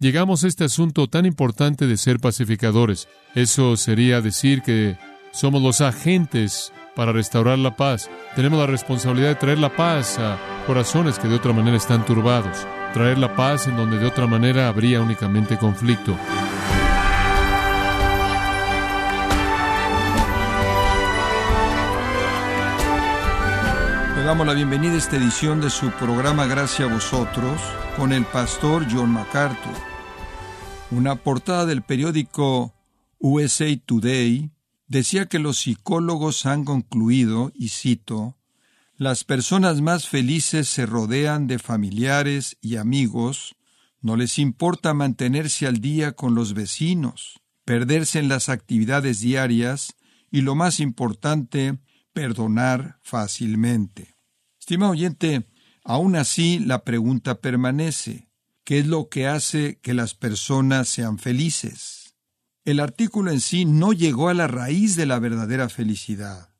llegamos a este asunto tan importante de ser pacificadores. Eso sería decir que somos los agentes para restaurar la paz. Tenemos la responsabilidad de traer la paz a corazones que de otra manera están turbados, traer la paz en donde de otra manera habría únicamente conflicto. Le damos la bienvenida a esta edición de su programa Gracias a vosotros con el pastor John MacArthur. Una portada del periódico USA Today decía que los psicólogos han concluido, y cito, las personas más felices se rodean de familiares y amigos, no les importa mantenerse al día con los vecinos, perderse en las actividades diarias y, lo más importante, perdonar fácilmente. Estimado oyente, aún así la pregunta permanece. ¿Qué es lo que hace que las personas sean felices? el artículo en sí no llegó a la raíz de la verdadera felicidad.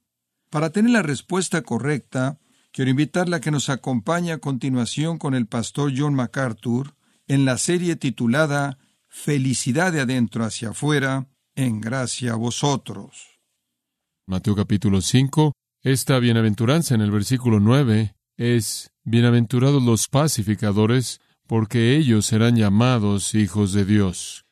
Para tener la respuesta correcta, quiero invitarla a que nos acompañe a continuación con el pastor John MacArthur en la serie titulada Felicidad de adentro hacia afuera, en gracia a vosotros. Mateo capítulo 5, esta bienaventuranza en el versículo 9 es Bienaventurados los pacificadores, porque ellos serán llamados hijos de Dios.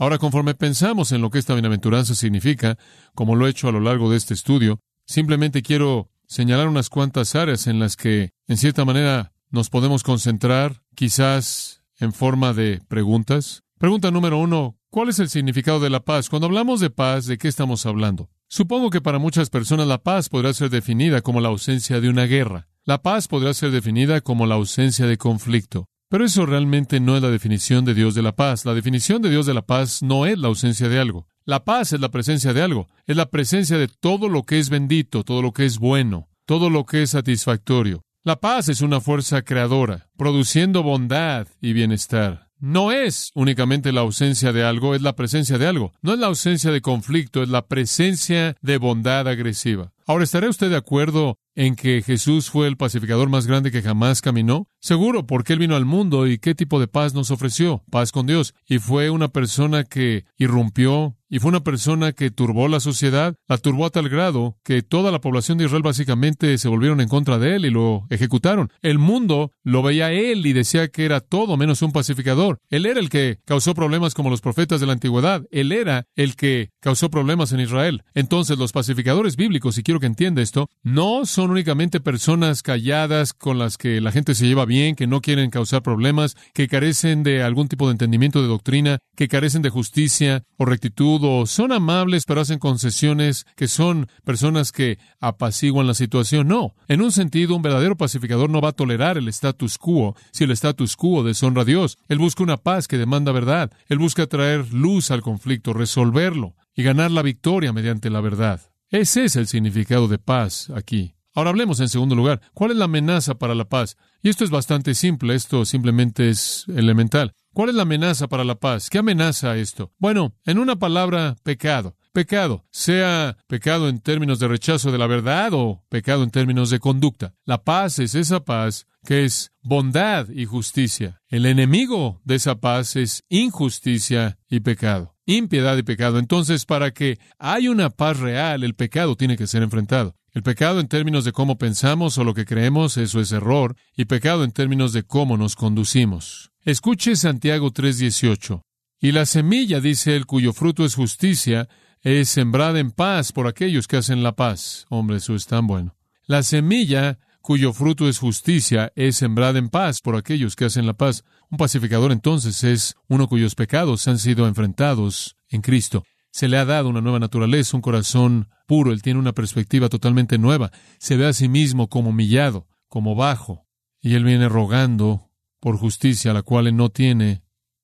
Ahora, conforme pensamos en lo que esta bienaventuranza significa, como lo he hecho a lo largo de este estudio, simplemente quiero señalar unas cuantas áreas en las que, en cierta manera, nos podemos concentrar, quizás en forma de preguntas. Pregunta número uno, ¿cuál es el significado de la paz? Cuando hablamos de paz, ¿de qué estamos hablando? Supongo que para muchas personas la paz podrá ser definida como la ausencia de una guerra. La paz podrá ser definida como la ausencia de conflicto. Pero eso realmente no es la definición de Dios de la paz. La definición de Dios de la paz no es la ausencia de algo. La paz es la presencia de algo. Es la presencia de todo lo que es bendito, todo lo que es bueno, todo lo que es satisfactorio. La paz es una fuerza creadora, produciendo bondad y bienestar. No es únicamente la ausencia de algo, es la presencia de algo. No es la ausencia de conflicto, es la presencia de bondad agresiva. Ahora, ¿estará usted de acuerdo en que Jesús fue el pacificador más grande que jamás caminó? Seguro, porque Él vino al mundo y qué tipo de paz nos ofreció. Paz con Dios. Y fue una persona que irrumpió y fue una persona que turbó la sociedad, la turbó a tal grado que toda la población de Israel básicamente se volvieron en contra de él y lo ejecutaron. El mundo lo veía él y decía que era todo menos un pacificador. Él era el que causó problemas como los profetas de la antigüedad. Él era el que causó problemas en Israel. Entonces los pacificadores bíblicos, y quiero que entienda esto, no son únicamente personas calladas con las que la gente se lleva bien, que no quieren causar problemas, que carecen de algún tipo de entendimiento de doctrina, que carecen de justicia o rectitud son amables pero hacen concesiones, que son personas que apaciguan la situación. No, en un sentido, un verdadero pacificador no va a tolerar el status quo si el status quo deshonra a Dios. Él busca una paz que demanda verdad. Él busca traer luz al conflicto, resolverlo y ganar la victoria mediante la verdad. Ese es el significado de paz aquí. Ahora hablemos en segundo lugar, ¿cuál es la amenaza para la paz? Y esto es bastante simple, esto simplemente es elemental. ¿Cuál es la amenaza para la paz? ¿Qué amenaza esto? Bueno, en una palabra, pecado. Pecado, sea pecado en términos de rechazo de la verdad o pecado en términos de conducta. La paz es esa paz que es bondad y justicia. El enemigo de esa paz es injusticia y pecado, impiedad y pecado. Entonces, para que haya una paz real, el pecado tiene que ser enfrentado. El pecado en términos de cómo pensamos o lo que creemos, eso es error, y pecado en términos de cómo nos conducimos. Escuche Santiago 3:18. Y la semilla, dice él, cuyo fruto es justicia, es sembrada en paz por aquellos que hacen la paz. Hombre, eso es tan bueno. La semilla, cuyo fruto es justicia, es sembrada en paz por aquellos que hacen la paz. Un pacificador entonces es uno cuyos pecados han sido enfrentados en Cristo. Se le ha dado una nueva naturaleza, un corazón puro, él tiene una perspectiva totalmente nueva, se ve a sí mismo como humillado, como bajo, y él viene rogando por justicia, la cual él no tiene,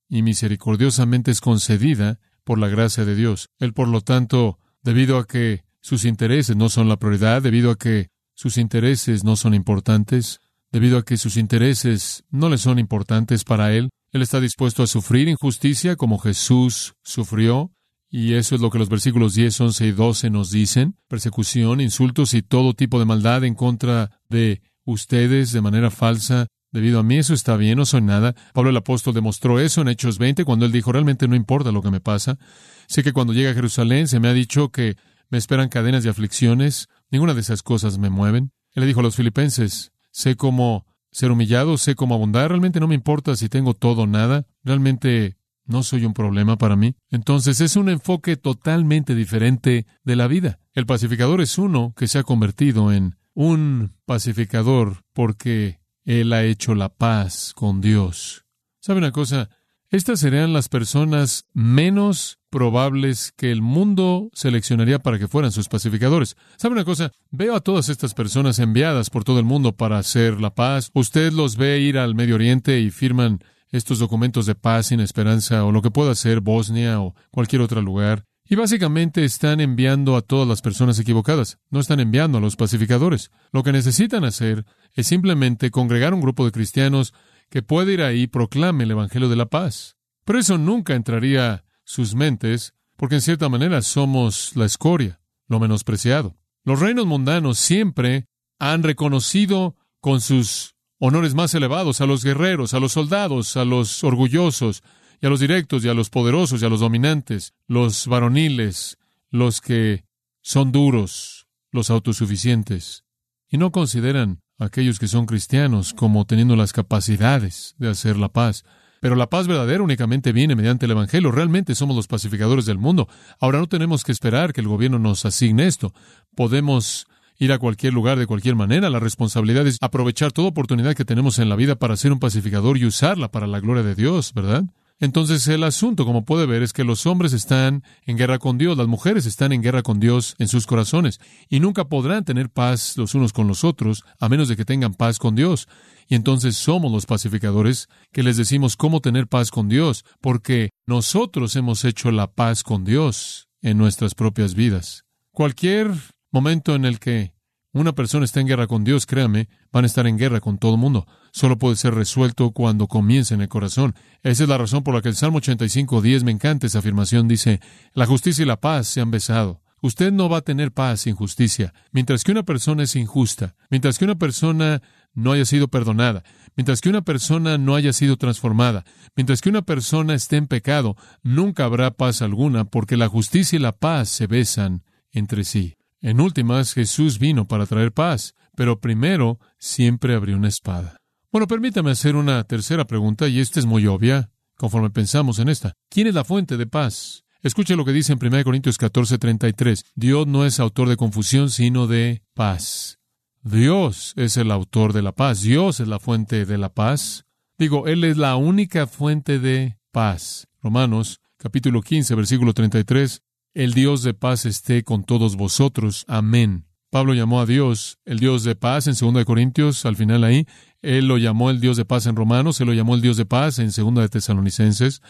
y misericordiosamente es concedida por la gracia de Dios. Él, por lo tanto, debido a que sus intereses no son la prioridad, debido a que sus intereses no son importantes, debido a que sus intereses no le son importantes para él, él está dispuesto a sufrir injusticia como Jesús sufrió, y eso es lo que los versículos 10, 11 y 12 nos dicen. Persecución, insultos y todo tipo de maldad en contra de ustedes de manera falsa Debido a mí eso está bien, no soy nada. Pablo el apóstol demostró eso en Hechos 20 cuando él dijo, realmente no importa lo que me pasa. Sé que cuando llega a Jerusalén se me ha dicho que me esperan cadenas de aflicciones. Ninguna de esas cosas me mueven. Él le dijo a los filipenses, sé cómo ser humillado, sé cómo abundar. Realmente no me importa si tengo todo o nada. Realmente no soy un problema para mí. Entonces es un enfoque totalmente diferente de la vida. El pacificador es uno que se ha convertido en un pacificador porque él ha hecho la paz con Dios. ¿Sabe una cosa? Estas serían las personas menos probables que el mundo seleccionaría para que fueran sus pacificadores. ¿Sabe una cosa? Veo a todas estas personas enviadas por todo el mundo para hacer la paz. Usted los ve ir al Medio Oriente y firman estos documentos de paz sin esperanza o lo que pueda ser Bosnia o cualquier otro lugar. Y básicamente están enviando a todas las personas equivocadas, no están enviando a los pacificadores. Lo que necesitan hacer es simplemente congregar un grupo de cristianos que puede ir ahí y proclame el Evangelio de la paz. Pero eso nunca entraría sus mentes, porque en cierta manera somos la escoria, lo menospreciado. Los reinos mundanos siempre han reconocido con sus honores más elevados a los guerreros, a los soldados, a los orgullosos, y a los directos, y a los poderosos, y a los dominantes, los varoniles, los que son duros, los autosuficientes, y no consideran a aquellos que son cristianos como teniendo las capacidades de hacer la paz. Pero la paz verdadera únicamente viene mediante el Evangelio. Realmente somos los pacificadores del mundo. Ahora no tenemos que esperar que el gobierno nos asigne esto. Podemos ir a cualquier lugar de cualquier manera. La responsabilidad es aprovechar toda oportunidad que tenemos en la vida para ser un pacificador y usarla para la gloria de Dios, ¿verdad? Entonces el asunto, como puede ver, es que los hombres están en guerra con Dios, las mujeres están en guerra con Dios en sus corazones, y nunca podrán tener paz los unos con los otros a menos de que tengan paz con Dios. Y entonces somos los pacificadores que les decimos cómo tener paz con Dios, porque nosotros hemos hecho la paz con Dios en nuestras propias vidas. Cualquier momento en el que una persona está en guerra con Dios, créame, van a estar en guerra con todo el mundo. Solo puede ser resuelto cuando comienza en el corazón. Esa es la razón por la que el Salmo 85, 10 me encanta esa afirmación. Dice, la justicia y la paz se han besado. Usted no va a tener paz sin justicia. Mientras que una persona es injusta, mientras que una persona no haya sido perdonada, mientras que una persona no haya sido transformada, mientras que una persona esté en pecado, nunca habrá paz alguna porque la justicia y la paz se besan entre sí. En últimas, Jesús vino para traer paz, pero primero siempre abrió una espada. Bueno, permítame hacer una tercera pregunta, y esta es muy obvia, conforme pensamos en esta. ¿Quién es la fuente de paz? Escuche lo que dice en 1 Corintios 14, 33. Dios no es autor de confusión, sino de paz. Dios es el autor de la paz. Dios es la fuente de la paz. Digo, Él es la única fuente de paz. Romanos capítulo 15, versículo 33. El Dios de paz esté con todos vosotros. Amén. Pablo llamó a Dios el Dios de paz en 2 Corintios, al final ahí. Él lo llamó el Dios de paz en Romanos, él lo llamó el Dios de paz en 2 de Tesalonicenses.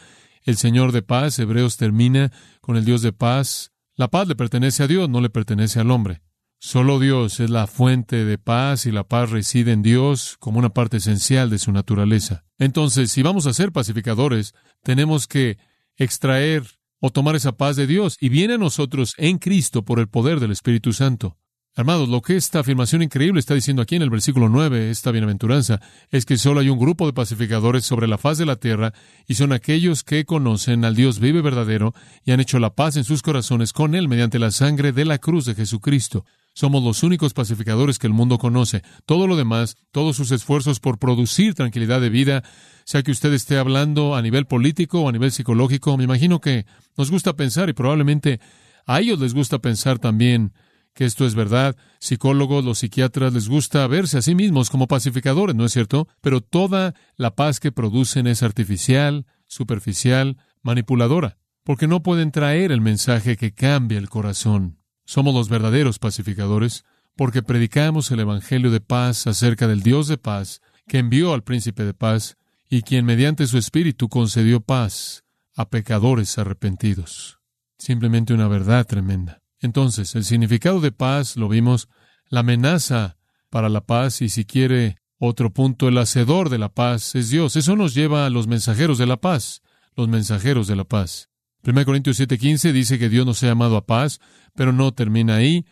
El Señor de paz, Hebreos termina con el Dios de paz. La paz le pertenece a Dios, no le pertenece al hombre. Solo Dios es la fuente de paz y la paz reside en Dios como una parte esencial de su naturaleza. Entonces, si vamos a ser pacificadores, tenemos que extraer o tomar esa paz de Dios y viene a nosotros en Cristo por el poder del Espíritu Santo. Hermanos, lo que esta afirmación increíble está diciendo aquí en el versículo 9, esta bienaventuranza, es que solo hay un grupo de pacificadores sobre la faz de la tierra y son aquellos que conocen al Dios vive verdadero y han hecho la paz en sus corazones con Él mediante la sangre de la cruz de Jesucristo. Somos los únicos pacificadores que el mundo conoce. Todo lo demás, todos sus esfuerzos por producir tranquilidad de vida, sea que usted esté hablando a nivel político o a nivel psicológico, me imagino que nos gusta pensar y probablemente a ellos les gusta pensar también que esto es verdad. Psicólogos, los psiquiatras les gusta verse a sí mismos como pacificadores, ¿no es cierto? Pero toda la paz que producen es artificial, superficial, manipuladora, porque no pueden traer el mensaje que cambia el corazón. Somos los verdaderos pacificadores porque predicamos el Evangelio de paz acerca del Dios de paz que envió al príncipe de paz y quien mediante su espíritu concedió paz a pecadores arrepentidos. Simplemente una verdad tremenda. Entonces, el significado de paz, lo vimos, la amenaza para la paz y si quiere otro punto, el hacedor de la paz es Dios. Eso nos lleva a los mensajeros de la paz, los mensajeros de la paz. 1 Corintios 7:15 dice que Dios nos ha llamado a paz, pero no termina ahí.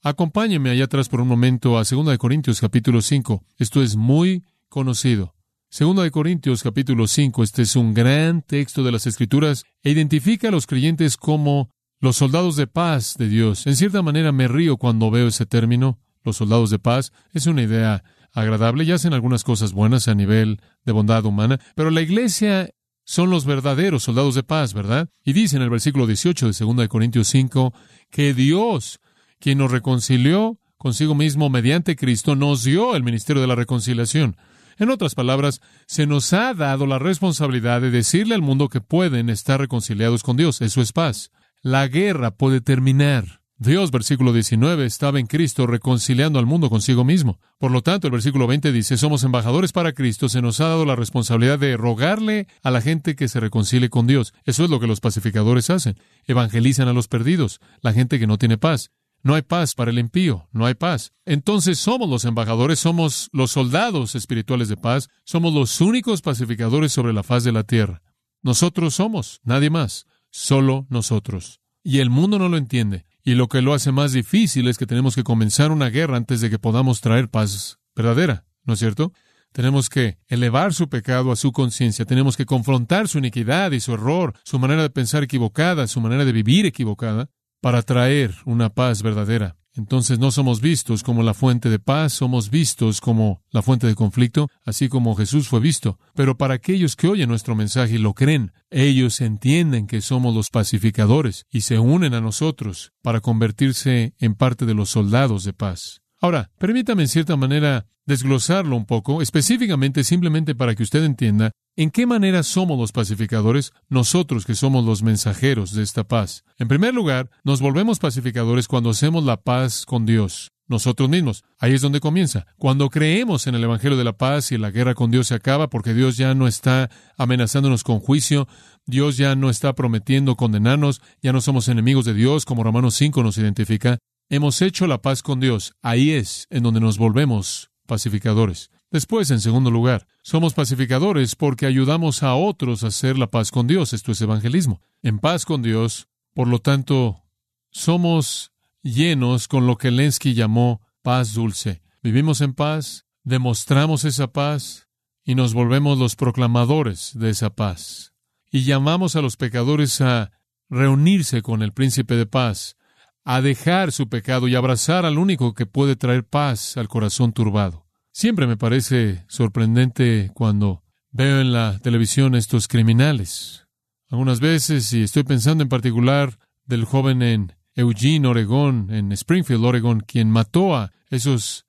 Acompáñeme allá atrás por un momento a 2 Corintios capítulo 5. Esto es muy conocido. Segundo de Corintios capítulo 5, este es un gran texto de las Escrituras e identifica a los creyentes como los soldados de paz de Dios. En cierta manera me río cuando veo ese término, los soldados de paz. Es una idea agradable y hacen algunas cosas buenas a nivel de bondad humana, pero la iglesia son los verdaderos soldados de paz, ¿verdad? Y dice en el versículo 18 de 2 de Corintios 5 que Dios, quien nos reconcilió consigo mismo mediante Cristo, nos dio el ministerio de la reconciliación. En otras palabras, se nos ha dado la responsabilidad de decirle al mundo que pueden estar reconciliados con Dios. Eso es paz. La guerra puede terminar. Dios, versículo 19, estaba en Cristo reconciliando al mundo consigo mismo. Por lo tanto, el versículo 20 dice, somos embajadores para Cristo, se nos ha dado la responsabilidad de rogarle a la gente que se reconcilie con Dios. Eso es lo que los pacificadores hacen. Evangelizan a los perdidos, la gente que no tiene paz. No hay paz para el impío, no hay paz. Entonces somos los embajadores, somos los soldados espirituales de paz, somos los únicos pacificadores sobre la faz de la tierra. Nosotros somos, nadie más, solo nosotros. Y el mundo no lo entiende. Y lo que lo hace más difícil es que tenemos que comenzar una guerra antes de que podamos traer paz verdadera, ¿no es cierto? Tenemos que elevar su pecado a su conciencia, tenemos que confrontar su iniquidad y su error, su manera de pensar equivocada, su manera de vivir equivocada, para traer una paz verdadera. Entonces no somos vistos como la fuente de paz, somos vistos como la fuente de conflicto, así como Jesús fue visto. Pero para aquellos que oyen nuestro mensaje y lo creen, ellos entienden que somos los pacificadores y se unen a nosotros para convertirse en parte de los soldados de paz. Ahora, permítame en cierta manera desglosarlo un poco, específicamente simplemente para que usted entienda en qué manera somos los pacificadores, nosotros que somos los mensajeros de esta paz. En primer lugar, nos volvemos pacificadores cuando hacemos la paz con Dios, nosotros mismos. Ahí es donde comienza. Cuando creemos en el Evangelio de la paz y la guerra con Dios se acaba porque Dios ya no está amenazándonos con juicio, Dios ya no está prometiendo condenarnos, ya no somos enemigos de Dios como Romanos 5 nos identifica, hemos hecho la paz con Dios. Ahí es en donde nos volvemos pacificadores. Después, en segundo lugar, somos pacificadores porque ayudamos a otros a hacer la paz con Dios. Esto es evangelismo. En paz con Dios, por lo tanto, somos llenos con lo que Lenski llamó paz dulce. Vivimos en paz, demostramos esa paz y nos volvemos los proclamadores de esa paz. Y llamamos a los pecadores a reunirse con el príncipe de paz, a dejar su pecado y abrazar al único que puede traer paz al corazón turbado. Siempre me parece sorprendente cuando veo en la televisión estos criminales. Algunas veces, y estoy pensando en particular del joven en Eugene, Oregón, en Springfield, Oregón, quien mató a esos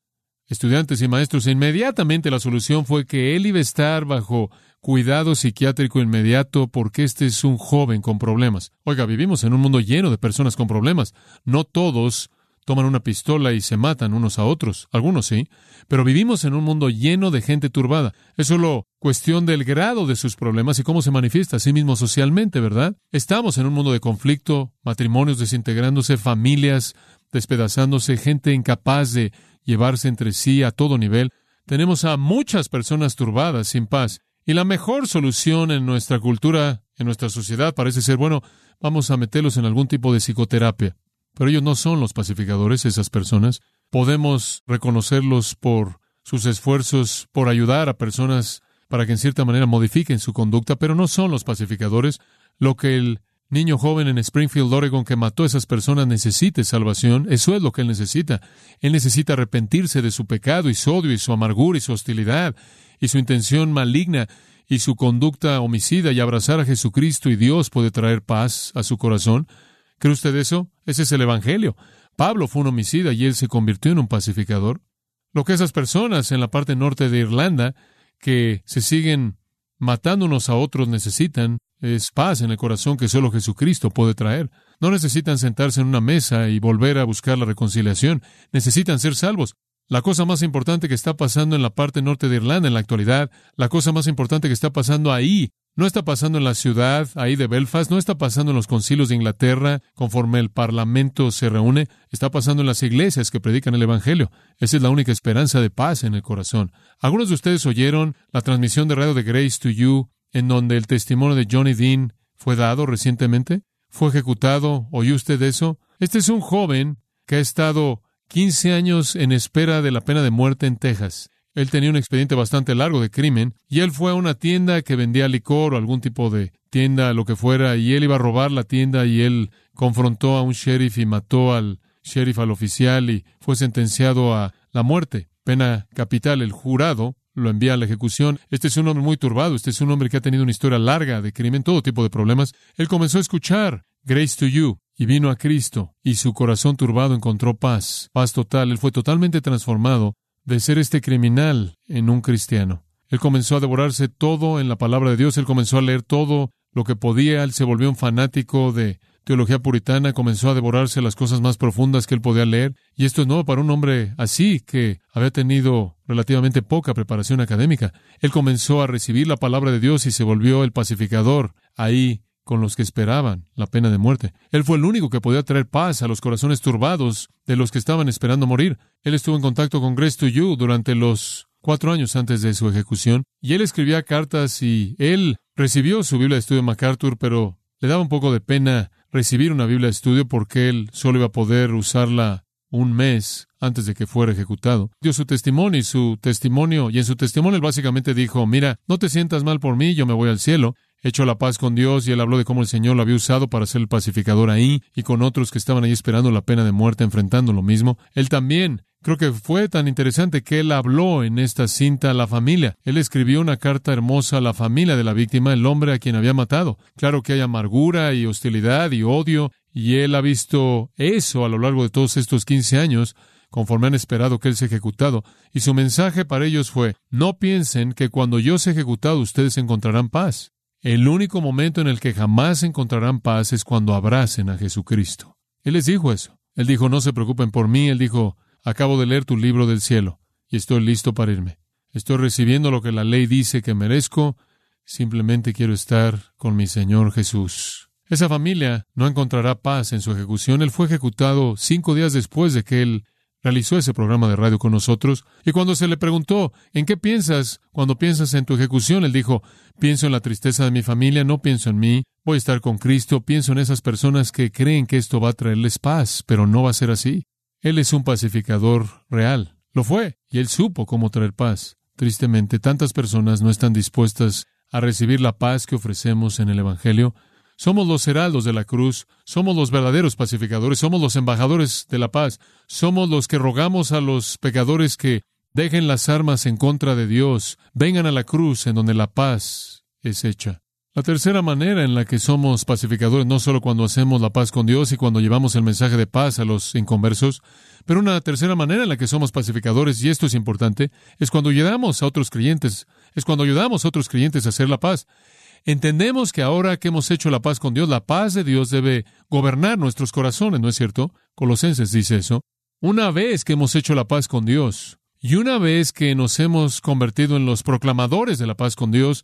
estudiantes y maestros, inmediatamente la solución fue que él iba a estar bajo cuidado psiquiátrico inmediato porque este es un joven con problemas. Oiga, vivimos en un mundo lleno de personas con problemas. No todos toman una pistola y se matan unos a otros. Algunos sí, pero vivimos en un mundo lleno de gente turbada. Es solo cuestión del grado de sus problemas y cómo se manifiesta a sí mismo socialmente, ¿verdad? Estamos en un mundo de conflicto, matrimonios desintegrándose, familias despedazándose, gente incapaz de llevarse entre sí a todo nivel. Tenemos a muchas personas turbadas, sin paz. Y la mejor solución en nuestra cultura, en nuestra sociedad, parece ser, bueno, vamos a meterlos en algún tipo de psicoterapia. Pero ellos no son los pacificadores, esas personas. Podemos reconocerlos por sus esfuerzos por ayudar a personas para que en cierta manera modifiquen su conducta, pero no son los pacificadores. Lo que el niño joven en Springfield, Oregon, que mató a esas personas necesite salvación, eso es lo que él necesita. Él necesita arrepentirse de su pecado y su odio y su amargura y su hostilidad y su intención maligna y su conducta homicida y abrazar a Jesucristo y Dios puede traer paz a su corazón. ¿Cree usted eso? Ese es el Evangelio. Pablo fue un homicida y él se convirtió en un pacificador. Lo que esas personas en la parte norte de Irlanda que se siguen matando unos a otros necesitan es paz en el corazón que solo Jesucristo puede traer. No necesitan sentarse en una mesa y volver a buscar la reconciliación. Necesitan ser salvos. La cosa más importante que está pasando en la parte norte de Irlanda en la actualidad, la cosa más importante que está pasando ahí, no está pasando en la ciudad ahí de Belfast, no está pasando en los concilios de Inglaterra conforme el Parlamento se reúne, está pasando en las iglesias que predican el Evangelio. Esa es la única esperanza de paz en el corazón. Algunos de ustedes oyeron la transmisión de radio de Grace to You, en donde el testimonio de Johnny Dean fue dado recientemente. Fue ejecutado. ¿Oyó usted eso? Este es un joven que ha estado 15 años en espera de la pena de muerte en Texas. Él tenía un expediente bastante largo de crimen y él fue a una tienda que vendía licor o algún tipo de tienda, lo que fuera, y él iba a robar la tienda y él confrontó a un sheriff y mató al sheriff, al oficial, y fue sentenciado a la muerte, pena capital. El jurado lo envía a la ejecución. Este es un hombre muy turbado, este es un hombre que ha tenido una historia larga de crimen, todo tipo de problemas. Él comenzó a escuchar Grace to You y vino a Cristo y su corazón turbado encontró paz, paz total. Él fue totalmente transformado de ser este criminal en un cristiano. Él comenzó a devorarse todo en la palabra de Dios, él comenzó a leer todo lo que podía, él se volvió un fanático de teología puritana, comenzó a devorarse las cosas más profundas que él podía leer, y esto es nuevo para un hombre así, que había tenido relativamente poca preparación académica. Él comenzó a recibir la palabra de Dios y se volvió el pacificador ahí con los que esperaban la pena de muerte. Él fue el único que podía traer paz a los corazones turbados de los que estaban esperando morir. Él estuvo en contacto con Grace to You durante los cuatro años antes de su ejecución, y él escribía cartas y él recibió su Biblia de estudio MacArthur, pero le daba un poco de pena recibir una Biblia de estudio porque él solo iba a poder usarla un mes antes de que fuera ejecutado. Dio su testimonio y su testimonio, y en su testimonio él básicamente dijo, mira, no te sientas mal por mí, yo me voy al cielo hecho la paz con Dios y él habló de cómo el Señor lo había usado para ser el pacificador ahí y con otros que estaban ahí esperando la pena de muerte enfrentando lo mismo. Él también Creo que fue tan interesante que él habló en esta cinta a la familia. Él escribió una carta hermosa a la familia de la víctima, el hombre a quien había matado. Claro que hay amargura y hostilidad y odio, y él ha visto eso a lo largo de todos estos quince años, conforme han esperado que él sea ejecutado. Y su mensaje para ellos fue, no piensen que cuando yo sea ejecutado ustedes encontrarán paz. El único momento en el que jamás encontrarán paz es cuando abracen a Jesucristo. Él les dijo eso. Él dijo, no se preocupen por mí. Él dijo, acabo de leer tu libro del cielo y estoy listo para irme. Estoy recibiendo lo que la ley dice que merezco. Simplemente quiero estar con mi Señor Jesús. Esa familia no encontrará paz en su ejecución. Él fue ejecutado cinco días después de que él realizó ese programa de radio con nosotros, y cuando se le preguntó, ¿en qué piensas cuando piensas en tu ejecución? Él dijo, pienso en la tristeza de mi familia, no pienso en mí, voy a estar con Cristo, pienso en esas personas que creen que esto va a traerles paz, pero no va a ser así. Él es un pacificador real, lo fue, y él supo cómo traer paz. Tristemente, tantas personas no están dispuestas a recibir la paz que ofrecemos en el Evangelio, somos los heraldos de la cruz, somos los verdaderos pacificadores, somos los embajadores de la paz, somos los que rogamos a los pecadores que dejen las armas en contra de Dios, vengan a la cruz en donde la paz es hecha. La tercera manera en la que somos pacificadores, no solo cuando hacemos la paz con Dios y cuando llevamos el mensaje de paz a los inconversos, pero una tercera manera en la que somos pacificadores, y esto es importante, es cuando ayudamos a otros creyentes, es cuando ayudamos a otros creyentes a hacer la paz. Entendemos que ahora que hemos hecho la paz con Dios, la paz de Dios debe gobernar nuestros corazones, ¿no es cierto? Colosenses dice eso. Una vez que hemos hecho la paz con Dios y una vez que nos hemos convertido en los proclamadores de la paz con Dios,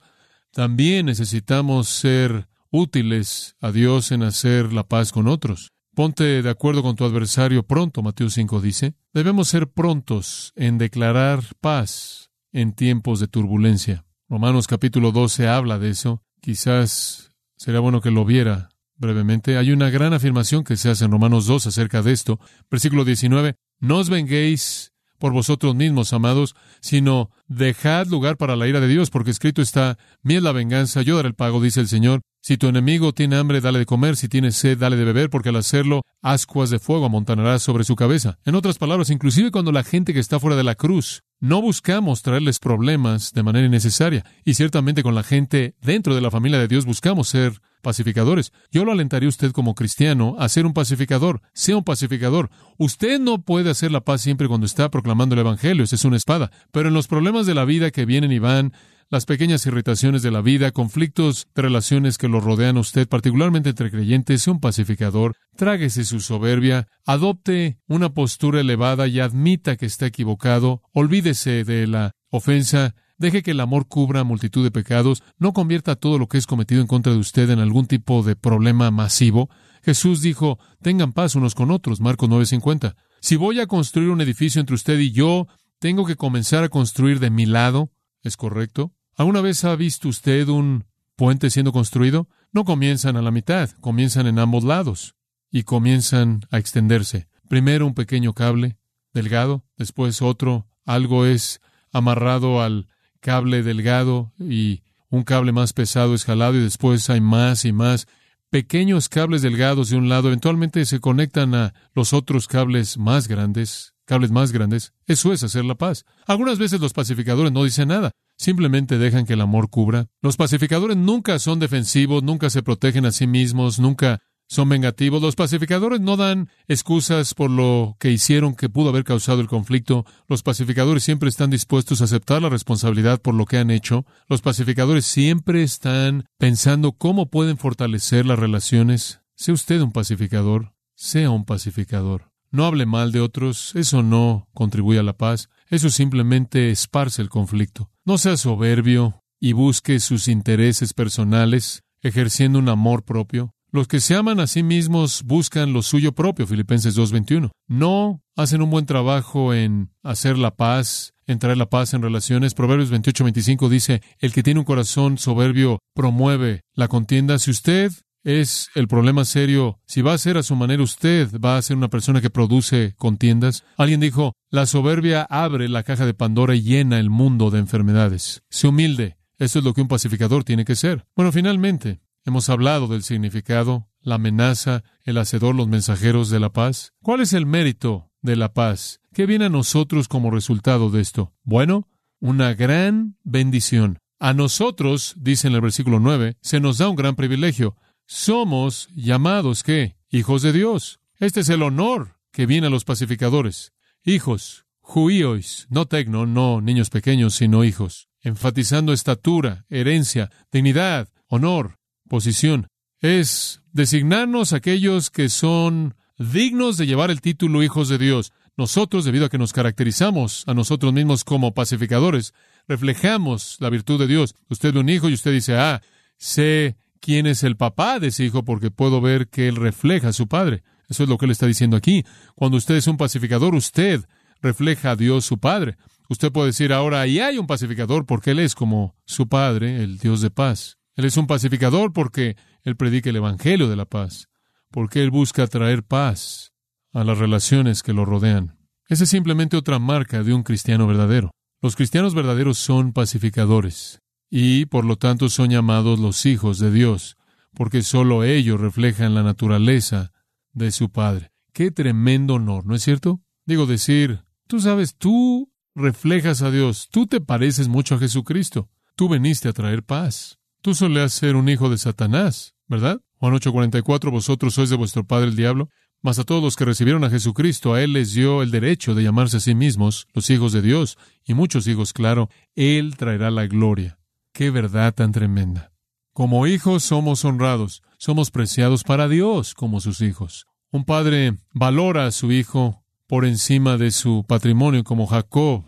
también necesitamos ser útiles a Dios en hacer la paz con otros. Ponte de acuerdo con tu adversario pronto, Mateo 5 dice. Debemos ser prontos en declarar paz en tiempos de turbulencia. Romanos capítulo 12 habla de eso. Quizás sería bueno que lo viera brevemente. Hay una gran afirmación que se hace en Romanos 2 acerca de esto. Versículo 19. No os venguéis por vosotros mismos, amados, sino dejad lugar para la ira de Dios, porque escrito está, mi la venganza, yo daré el pago, dice el Señor. Si tu enemigo tiene hambre, dale de comer, si tiene sed, dale de beber, porque al hacerlo, ascuas de fuego amontonarás sobre su cabeza. En otras palabras, inclusive cuando la gente que está fuera de la cruz, no buscamos traerles problemas de manera innecesaria, y ciertamente con la gente dentro de la familia de Dios buscamos ser pacificadores. Yo lo alentaría a usted como cristiano a ser un pacificador. Sea un pacificador. Usted no puede hacer la paz siempre cuando está proclamando el Evangelio, esa es una espada. Pero en los problemas de la vida que vienen y van, las pequeñas irritaciones de la vida, conflictos de relaciones que lo rodean a usted, particularmente entre creyentes, sea un pacificador, tráguese su soberbia, adopte una postura elevada y admita que está equivocado, olvídese de la ofensa, Deje que el amor cubra multitud de pecados, no convierta todo lo que es cometido en contra de usted en algún tipo de problema masivo. Jesús dijo, tengan paz unos con otros, Marcos 9:50. Si voy a construir un edificio entre usted y yo, tengo que comenzar a construir de mi lado, ¿es correcto? ¿Alguna vez ha visto usted un puente siendo construido? No comienzan a la mitad, comienzan en ambos lados y comienzan a extenderse. Primero un pequeño cable, delgado, después otro, algo es amarrado al cable delgado y un cable más pesado es jalado y después hay más y más pequeños cables delgados de un lado, eventualmente se conectan a los otros cables más grandes, cables más grandes. Eso es hacer la paz. Algunas veces los pacificadores no dicen nada, simplemente dejan que el amor cubra. Los pacificadores nunca son defensivos, nunca se protegen a sí mismos, nunca son vengativos. Los pacificadores no dan excusas por lo que hicieron que pudo haber causado el conflicto. Los pacificadores siempre están dispuestos a aceptar la responsabilidad por lo que han hecho. Los pacificadores siempre están pensando cómo pueden fortalecer las relaciones. Sea usted un pacificador, sea un pacificador. No hable mal de otros, eso no contribuye a la paz, eso simplemente esparce el conflicto. No sea soberbio y busque sus intereses personales, ejerciendo un amor propio. Los que se aman a sí mismos buscan lo suyo propio, Filipenses 2.21. No hacen un buen trabajo en hacer la paz, en traer la paz en relaciones. Proverbios 28.25 dice, el que tiene un corazón soberbio promueve la contienda. Si usted es el problema serio, si va a ser a su manera usted, va a ser una persona que produce contiendas. Alguien dijo, la soberbia abre la caja de Pandora y llena el mundo de enfermedades. Se humilde. Eso es lo que un pacificador tiene que ser. Bueno, finalmente, Hemos hablado del significado, la amenaza, el hacedor, los mensajeros de la paz. ¿Cuál es el mérito de la paz? ¿Qué viene a nosotros como resultado de esto? Bueno, una gran bendición. A nosotros, dice en el versículo 9, se nos da un gran privilegio. Somos llamados, ¿qué? Hijos de Dios. Este es el honor que viene a los pacificadores. Hijos, juíos, no tecno, no niños pequeños, sino hijos, enfatizando estatura, herencia, dignidad, honor, posición. Es designarnos aquellos que son dignos de llevar el título hijos de Dios. Nosotros, debido a que nos caracterizamos a nosotros mismos como pacificadores, reflejamos la virtud de Dios. Usted ve un hijo y usted dice, ah, sé quién es el papá de ese hijo porque puedo ver que él refleja a su padre. Eso es lo que él está diciendo aquí. Cuando usted es un pacificador, usted refleja a Dios su padre. Usted puede decir ahora, ahí hay un pacificador porque él es como su padre, el Dios de paz. Él es un pacificador porque Él predica el Evangelio de la paz, porque Él busca traer paz a las relaciones que lo rodean. Esa es simplemente otra marca de un cristiano verdadero. Los cristianos verdaderos son pacificadores y, por lo tanto, son llamados los hijos de Dios, porque sólo ellos reflejan la naturaleza de su Padre. Qué tremendo honor, ¿no es cierto? Digo decir, tú sabes, tú reflejas a Dios, tú te pareces mucho a Jesucristo, tú veniste a traer paz. Tú solías ser un hijo de Satanás, ¿verdad? Juan 8:44, vosotros sois de vuestro padre el diablo. Mas a todos los que recibieron a Jesucristo, a Él les dio el derecho de llamarse a sí mismos los hijos de Dios, y muchos hijos, claro, Él traerá la gloria. Qué verdad tan tremenda. Como hijos somos honrados, somos preciados para Dios como sus hijos. Un padre valora a su hijo por encima de su patrimonio, como Jacob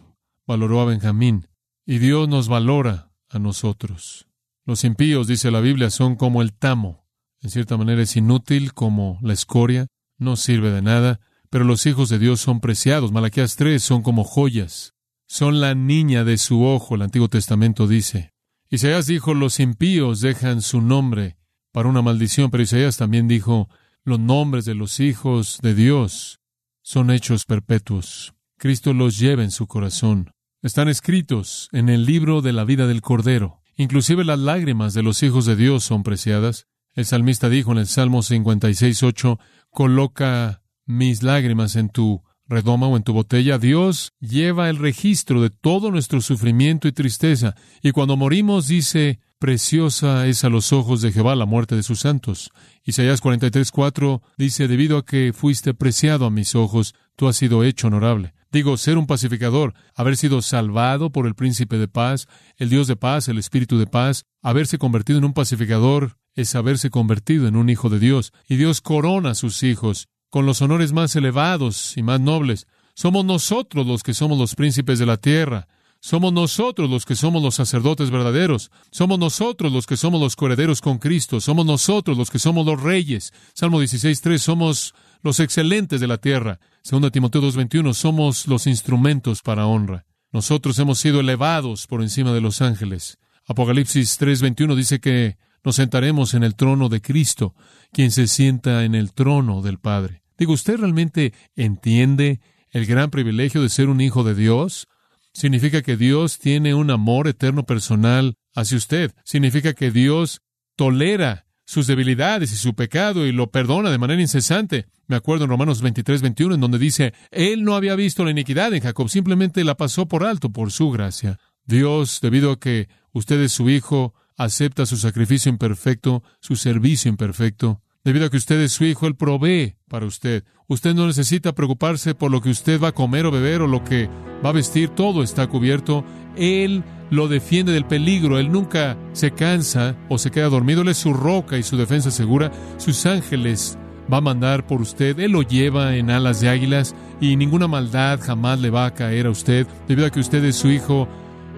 valoró a Benjamín, y Dios nos valora a nosotros. Los impíos, dice la Biblia, son como el tamo. En cierta manera es inútil como la escoria, no sirve de nada, pero los hijos de Dios son preciados. Malaquías 3 son como joyas. Son la niña de su ojo, el Antiguo Testamento dice. Isaías dijo, los impíos dejan su nombre para una maldición, pero Isaías también dijo, los nombres de los hijos de Dios son hechos perpetuos. Cristo los lleva en su corazón. Están escritos en el libro de la vida del Cordero. Inclusive las lágrimas de los hijos de Dios son preciadas. El salmista dijo en el Salmo 56.8, coloca mis lágrimas en tu redoma o en tu botella. Dios lleva el registro de todo nuestro sufrimiento y tristeza. Y cuando morimos dice, preciosa es a los ojos de Jehová la muerte de sus santos. Isaías 43.4 dice, debido a que fuiste preciado a mis ojos, tú has sido hecho honorable. Digo, ser un pacificador, haber sido salvado por el príncipe de paz, el Dios de paz, el Espíritu de paz, haberse convertido en un pacificador es haberse convertido en un hijo de Dios. Y Dios corona a sus hijos con los honores más elevados y más nobles. Somos nosotros los que somos los príncipes de la tierra. Somos nosotros los que somos los sacerdotes verdaderos. Somos nosotros los que somos los coherederos con Cristo. Somos nosotros los que somos los reyes. Salmo 16.3. Somos los excelentes de la tierra. Segunda Timoteo 2.21, somos los instrumentos para honra. Nosotros hemos sido elevados por encima de los ángeles. Apocalipsis 3.21 dice que nos sentaremos en el trono de Cristo, quien se sienta en el trono del Padre. Digo, ¿usted realmente entiende el gran privilegio de ser un hijo de Dios? significa que Dios tiene un amor eterno personal hacia usted. Significa que Dios tolera sus debilidades y su pecado y lo perdona de manera incesante. Me acuerdo en Romanos 23, 21, en donde dice, Él no había visto la iniquidad en Jacob, simplemente la pasó por alto por su gracia. Dios, debido a que usted es su hijo, acepta su sacrificio imperfecto, su servicio imperfecto. Debido a que usted es su hijo, Él provee para usted. Usted no necesita preocuparse por lo que usted va a comer o beber o lo que va a vestir, todo está cubierto. Él lo defiende del peligro, Él nunca se cansa o se queda dormido, Él es su roca y su defensa segura. Sus ángeles va a mandar por usted, Él lo lleva en alas de águilas y ninguna maldad jamás le va a caer a usted, debido a que usted es su hijo.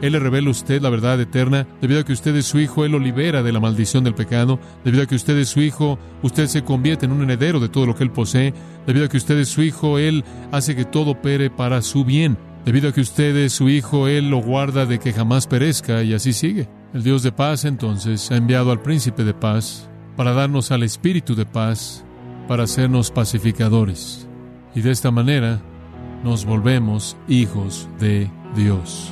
Él le revela a usted la verdad eterna. Debido a que usted es su hijo, Él lo libera de la maldición del pecado. Debido a que usted es su hijo, usted se convierte en un heredero de todo lo que Él posee. Debido a que usted es su hijo, Él hace que todo opere para su bien. Debido a que usted es su hijo, Él lo guarda de que jamás perezca y así sigue. El Dios de paz entonces ha enviado al príncipe de paz para darnos al espíritu de paz, para hacernos pacificadores. Y de esta manera nos volvemos hijos de Dios.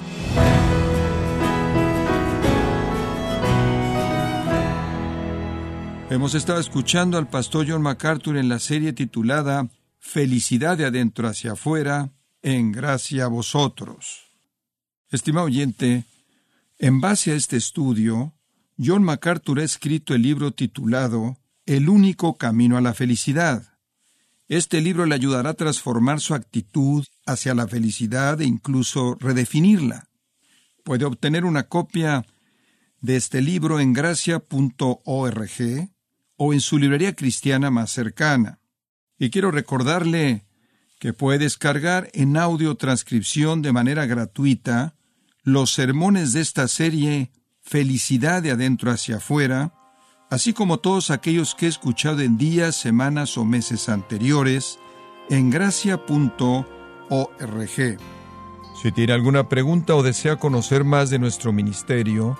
Hemos estado escuchando al pastor John MacArthur en la serie titulada Felicidad de adentro hacia afuera, en gracia a vosotros. Estimado oyente, en base a este estudio, John MacArthur ha escrito el libro titulado El único camino a la felicidad. Este libro le ayudará a transformar su actitud hacia la felicidad e incluso redefinirla. Puede obtener una copia de este libro en gracia.org o en su librería cristiana más cercana. Y quiero recordarle que puede descargar en audio transcripción de manera gratuita los sermones de esta serie Felicidad de adentro hacia afuera, así como todos aquellos que he escuchado en días, semanas o meses anteriores en gracia.org. Si tiene alguna pregunta o desea conocer más de nuestro ministerio,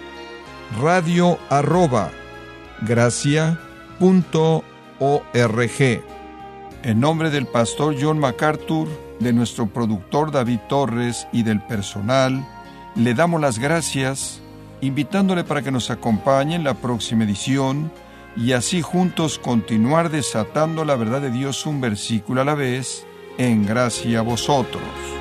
radio arroba gracia.org. En nombre del pastor John MacArthur, de nuestro productor David Torres y del personal, le damos las gracias, invitándole para que nos acompañe en la próxima edición y así juntos continuar desatando la verdad de Dios un versículo a la vez, en gracia a vosotros.